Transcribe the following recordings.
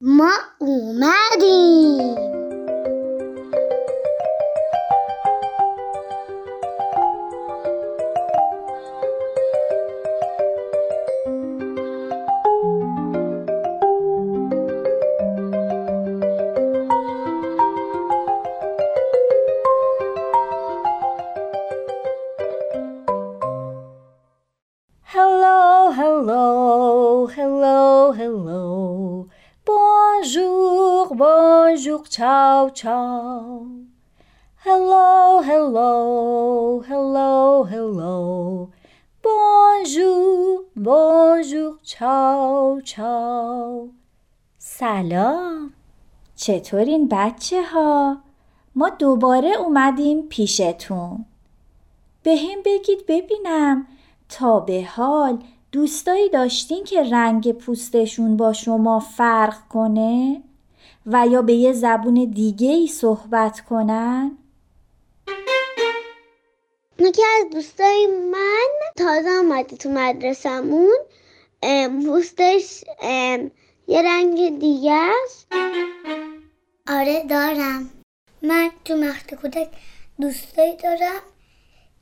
ما اومدیم Hello, hello, Ciao, ciao. Hello, hello, hello, hello. Bonjour, bonjour, ciao, ciao. سلام چطورین بچه ها؟ ما دوباره اومدیم پیشتون به هم بگید ببینم تا به حال دوستایی داشتین که رنگ پوستشون با شما فرق کنه و یا به یه زبون دیگه ای صحبت کنن؟ یکی از دوستای من تازه آمده تو مدرسمون پوستش یه رنگ دیگه است. آره دارم. من تو مخت کودک دوستایی دارم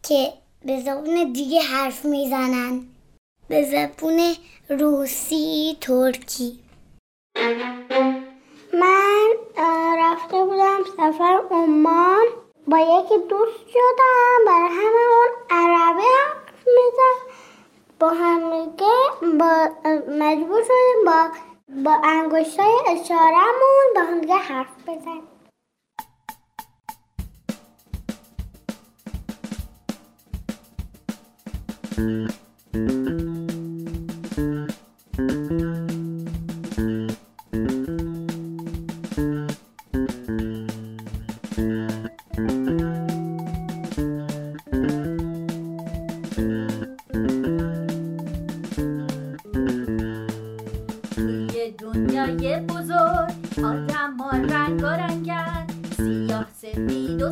که به زبون دیگه حرف می‌زنن. به زبون روسی ترکی. سفر عمان با یکی دوست شدم. برای همه اون عربی حرف میزن با همگه با مجبور شدیم با با انگشتای اشارهمون با همگه حرف بزنیم. توی دنیای بزرگ آدم ها رنگ رنگن سیاه سفید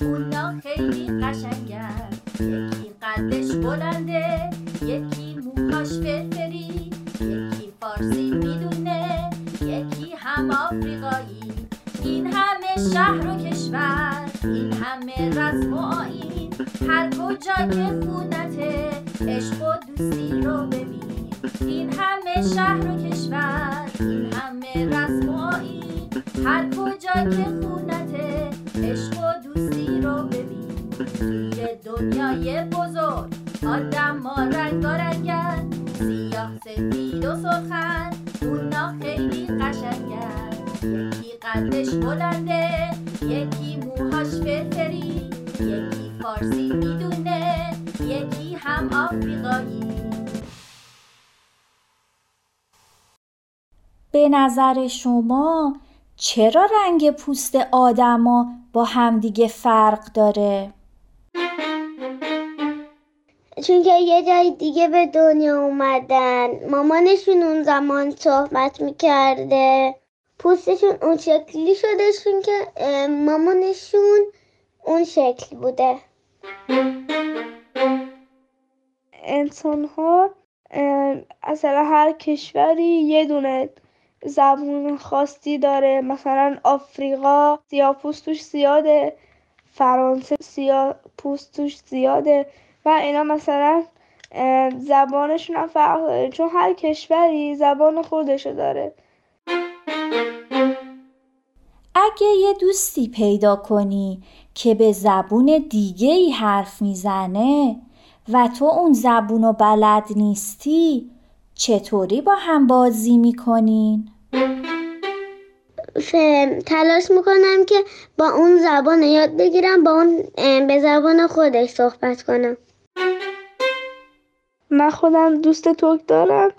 اونا خیلی قشنگن. یکی قدش بلنده یکی موهاش فرفری یکی فارسی می‌دونه یکی هم آفریقایی. این همه شهر و کشور این همه رسم و آین هر کجا که خونته عشق و دوستی رو ببین. این همه شهر و کشور این همه رسم و آین هر کجا که خونته عشق و دوستی رو ببین. توی دنیای بزرگ آدم ها رنگ رنگن. سیاه سفید و سرخن اونا خیلی قشنگن. یکی قدش بلنده یکی موهاش فرفری. یکی فارسی می‌دونه یکی هم آفریقایی به نظر شما چرا رنگ پوست آدما با همدیگه فرق داره؟ چون که یه جای دیگه به دنیا اومدن مامانشون اون زمان صحبت می‌کرده پوستشون اون شکلی شده چون که مامانشون اون شکل بوده انسان ها اصلا هر کشوری یه دونه زبون خاصی داره. مثلا آفریقا سیاه پوستوش زیاده فرانسه سیاه پوستوش زیاده و اینا مثلا زبانشون هم فرق داره. چون هر کشوری زبان خودشو داره. اگه یه دوستی پیدا کنی که به زبون دیگه ای حرف می‌زنه و تو اون زبون رو بلد نیستی چطوری با هم بازی می‌کنین؟ تلاش می‌کنم که با اون زبان یاد بگیرم با اون به زبان خودش صحبت کنم من خودم دوست ترک دارم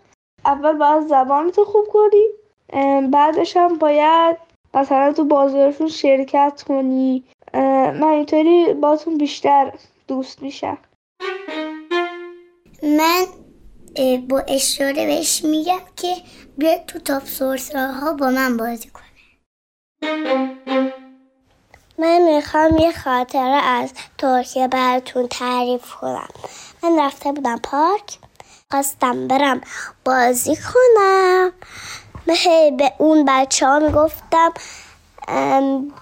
اول باید زبانتو خوب کنی بعدش هم باید مثلا تو بازارشون شرکت کنی. من اینطوری باتون بیشتر دوست میشم. من با اشاره بهش میگم که بیاد تو تاپ سورسرا ها با من بازی کنه. من می‌خوام یه خاطره از ترکیه براتون تعریف کنم. من رفته بودم پارک خواستم برم بازی کنم. هی به اون بچه ها می‌گفتم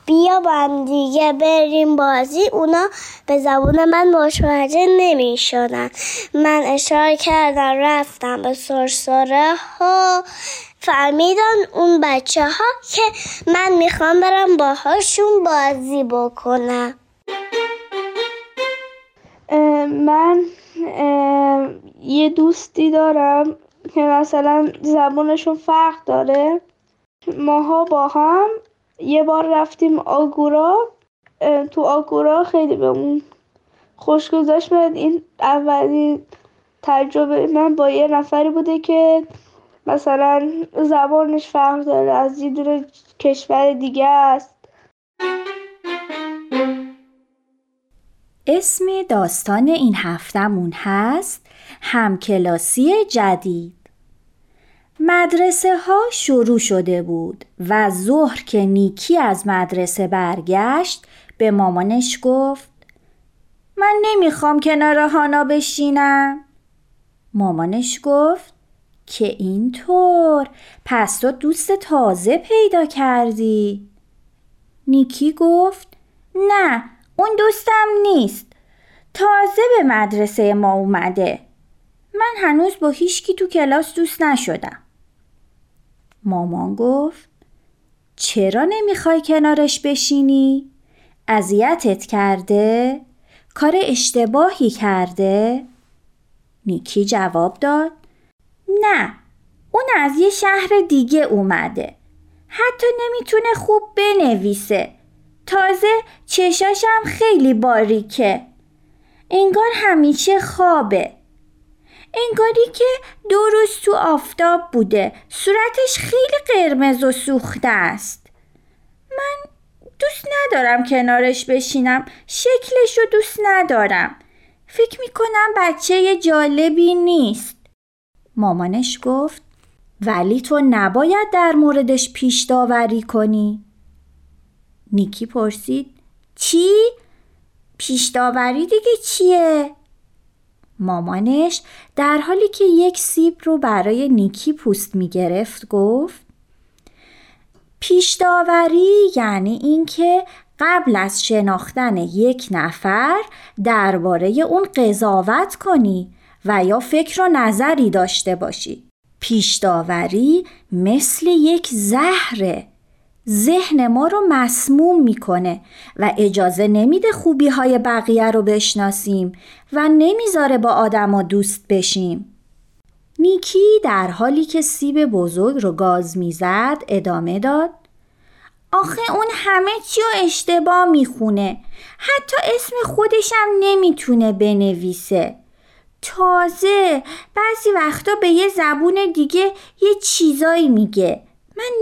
بیا با هم دیگه بریم بازی. اونا به زبون من متوجه نمی‌شدن. من اشاره کردم رفتم به سرسره ها فهمیدن اون بچه ها که من می‌خوام برم باهاشون بازی بکنم. من یه دوستی دارم. که مثلا زبانشون فرق داره. ماها با هم یه بار رفتیم آگورا تو آگورا خیلی بهمون خوش گذاشت این اولین تجربه من با یه نفری بوده که مثلا زبانش فرق داره از یه کشور دیگه است. اسم داستان این هفتمون هست همکلاسی جدید. مدرسه ها شروع شده بود و ظهر که نیکی از مدرسه برگشت به مامانش گفت من نمی‌خوام کنار هانا بشینم. مامانش گفت که اینطور پس تو دوست تازه پیدا کردی. نیکی گفت نه اون دوستم نیست تازه به مدرسه ما اومده. من هنوز با هیچکی تو کلاس دوست نشدم. مامان گفت چرا نمی‌خوای کنارش بشینی؟ اذیتت کرده؟ کار اشتباهی کرده؟ نیکی جواب داد نه اون از یه شهر دیگه اومده حتی نمی‌تونه خوب بنویسه تازه چشاشم خیلی باریکه انگار همیشه خوابه انگاری که دو روز تو آفتاب بوده. صورتش خیلی قرمز و سوخته است. من دوست ندارم کنارش بشینم. شکلش رو دوست ندارم. فکر می‌کنم بچه جالبی نیست. مامانش گفت ولی تو نباید در موردش پیش داوری کنی. نیکی پرسید چی؟ پیش داوری دیگه چیه؟ مامانش در حالی که یک سیب رو برای نیکی پوست می گرفت گفت پیش داوری یعنی اینکه قبل از شناختن یک نفر درباره اون قضاوت کنی و یا فکر و نظری داشته باشی. پیش داوری مثل یک زهره. ذهن ما رو مسموم می‌کنه و اجازه نمیده خوبی های بقیه رو بشناسیم و نمی‌ذاره با آدم و دوست بشیم. نیکی در حالی که سیب بزرگ رو گاز می‌زد ادامه داد. آخه اون همه چی رو اشتباه می‌خونه. حتی اسم خودشم نمی‌تونه بنویسه. تازه بعضی وقتا به یه زبون دیگه یه چیزایی میگه.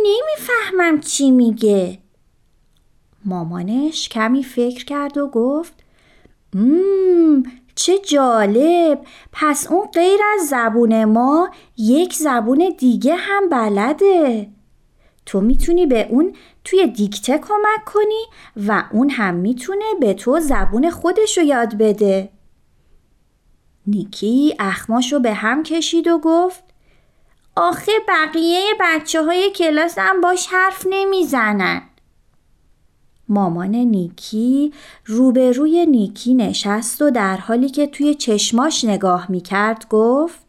نمی‌فهمم چی میگه. مامانش کمی فکر کرد و گفت مم چه جالب. پس اون غیر از زبون ما یک زبون دیگه هم بلده. تو می‌تونی به اون توی دیکته کمک کنی و اون هم می‌تونه به تو زبون خودش رو یاد بده. نیکی اخماش رو به هم کشید و گفت آخه بقیه بچه های کلاسم باش حرف نمی‌زنن مامان نیکی روبروی نیکی نشست و در حالی که توی چشماش نگاه می‌کرد گفت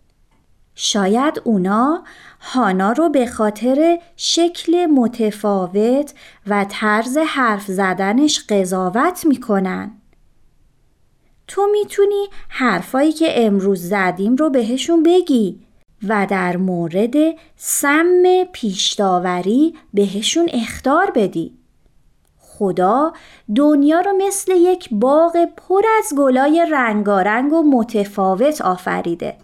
شاید اونا هانا رو به خاطر شکل متفاوت و طرز حرف زدنش قضاوت می‌کنن. تو می‌تونی حرفایی که امروز زدیم رو بهشون بگی و در مورد سم پیشداوری بهشون اختار بدی. خدا دنیا رو مثل یک باغ پر از گلای رنگارنگ و متفاوت آفریده.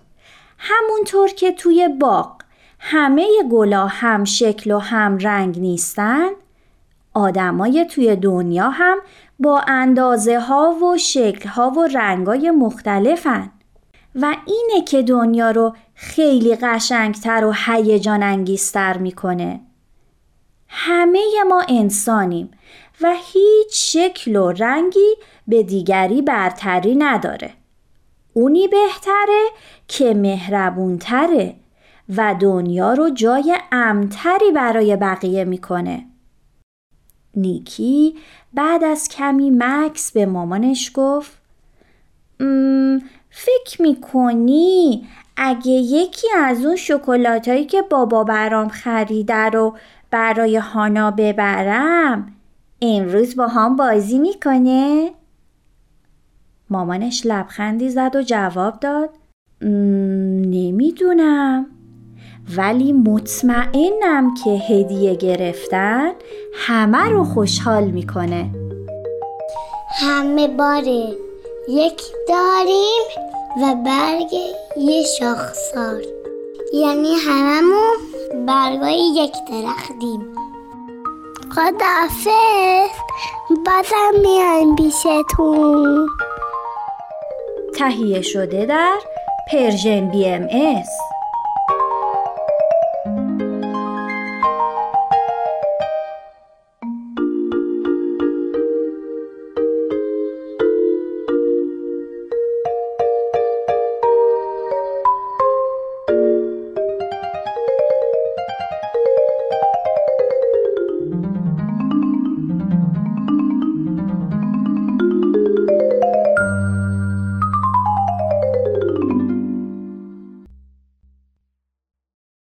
همونطور که توی باغ همه گلا هم شکل و هم رنگ نیستن آدمای توی دنیا هم با اندازه ها و شکل ها و رنگ های مختلفن و اینه که دنیا رو خیلی قشنگتر و هیجان انگیزتر می‌کنه. همه ما انسانیم و هیچ شکل و رنگی به دیگری برتری نداره. اونی بهتره که مهربونتره و دنیا رو جای امتری برای بقیه می‌کنه. نیکی بعد از کمی مکس به مامانش گفت فکر می‌کنی اگه یکی از اون شکلاتایی که بابا برام خریده رو برای هانا ببرم امروز با هم بازی می‌کنه؟ مامانش لبخندی زد و جواب داد نمی‌دونم. ولی مطمئنم که هدیه گرفتن همه رو خوشحال می‌کنه. همه باره. یک داریم و برگ یه شاخسار. یعنی هممون برگای یک درختیم. خدافز بازم میایم پیشتون. تهیه شده در پرژن بی ام ایس